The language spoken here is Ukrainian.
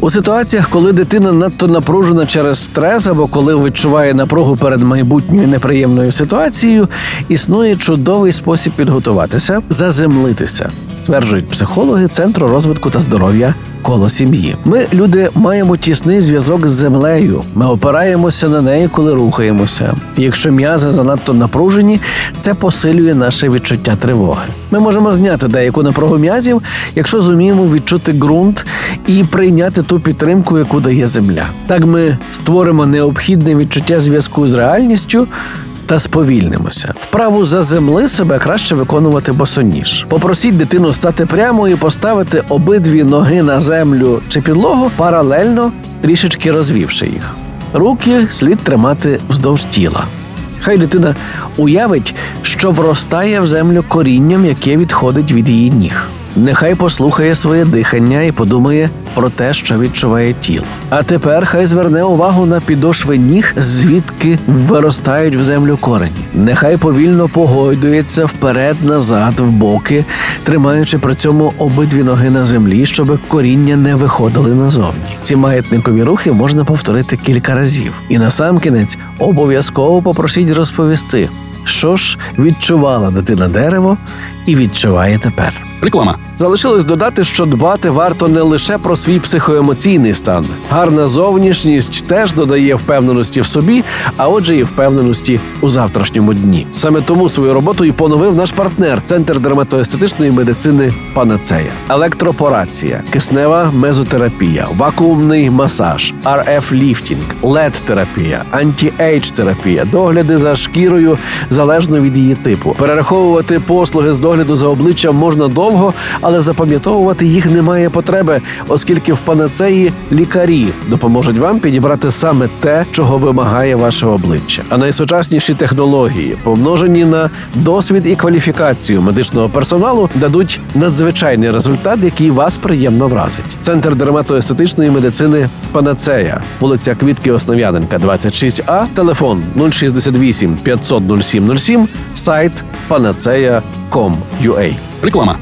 У ситуаціях, коли дитина надто напружена через стрес або коли відчуває напругу перед майбутньою неприємною ситуацією, існує чудовий спосіб підготуватися, заземлитися, стверджують психологи Центру розвитку та здоров'я коло сім'ї. Ми, люди, маємо тісний зв'язок з землею. Ми опираємося на неї, коли рухаємося. Якщо м'язи занадто напружені, це посилює наше відчуття тривоги. Ми можемо зняти деяку напругу м'язів, якщо зуміємо відчути ґрунт і прийняти ту підтримку, яку дає земля. Так ми створимо необхідне відчуття зв'язку з реальністю. Та сповільнимося. Вправу за земли себе краще виконувати босоніж. Попросіть дитину стати прямо і поставити обидві ноги на землю чи підлогу паралельно, трішечки розвівши їх. Руки слід тримати вздовж тіла. Хай дитина уявить, що вростає в землю корінням, яке відходить від її ніг. Нехай послухає своє дихання і подумає про те, що відчуває тіло. А тепер хай зверне увагу на підошви ніг, звідки виростають в землю корені. Нехай повільно погойдується вперед-назад, в боки, тримаючи при цьому обидві ноги на землі, щоб коріння не виходили назовні. Ці маятникові рухи можна повторити кілька разів. І насамкінець обов'язково попросіть розповісти, що ж відчувала дитина дерево і відчуває тепер. Реклама. Залишилось додати, що дбати варто не лише про свій психоемоційний стан. Гарна зовнішність теж додає впевненості в собі, а отже, і впевненості у завтрашньому дні. Саме тому свою роботу і поновив наш партнер Центр дерматоестетичної медицини Панацея, електропорація, киснева мезотерапія, вакуумний масаж, RF ліфтинг, LED терапія anti-age терапія, догляди за шкірою залежно від її типу. Перераховувати послуги з догляду за обличчям можна довго, але запам'ятовувати їх немає потреби, оскільки в панацеї лікарі допоможуть вам підібрати саме те, чого вимагає ваше обличчя. А найсучасніші технології, помножені на досвід і кваліфікацію медичного персоналу, дадуть надзвичайний результат, який вас приємно вразить. Центр дерматоестетичної медицини Панацея, вулиця Квітки Основ'яненка, 26А, телефон 068 500 0707, сайт panaceia.com.ua. Реклама.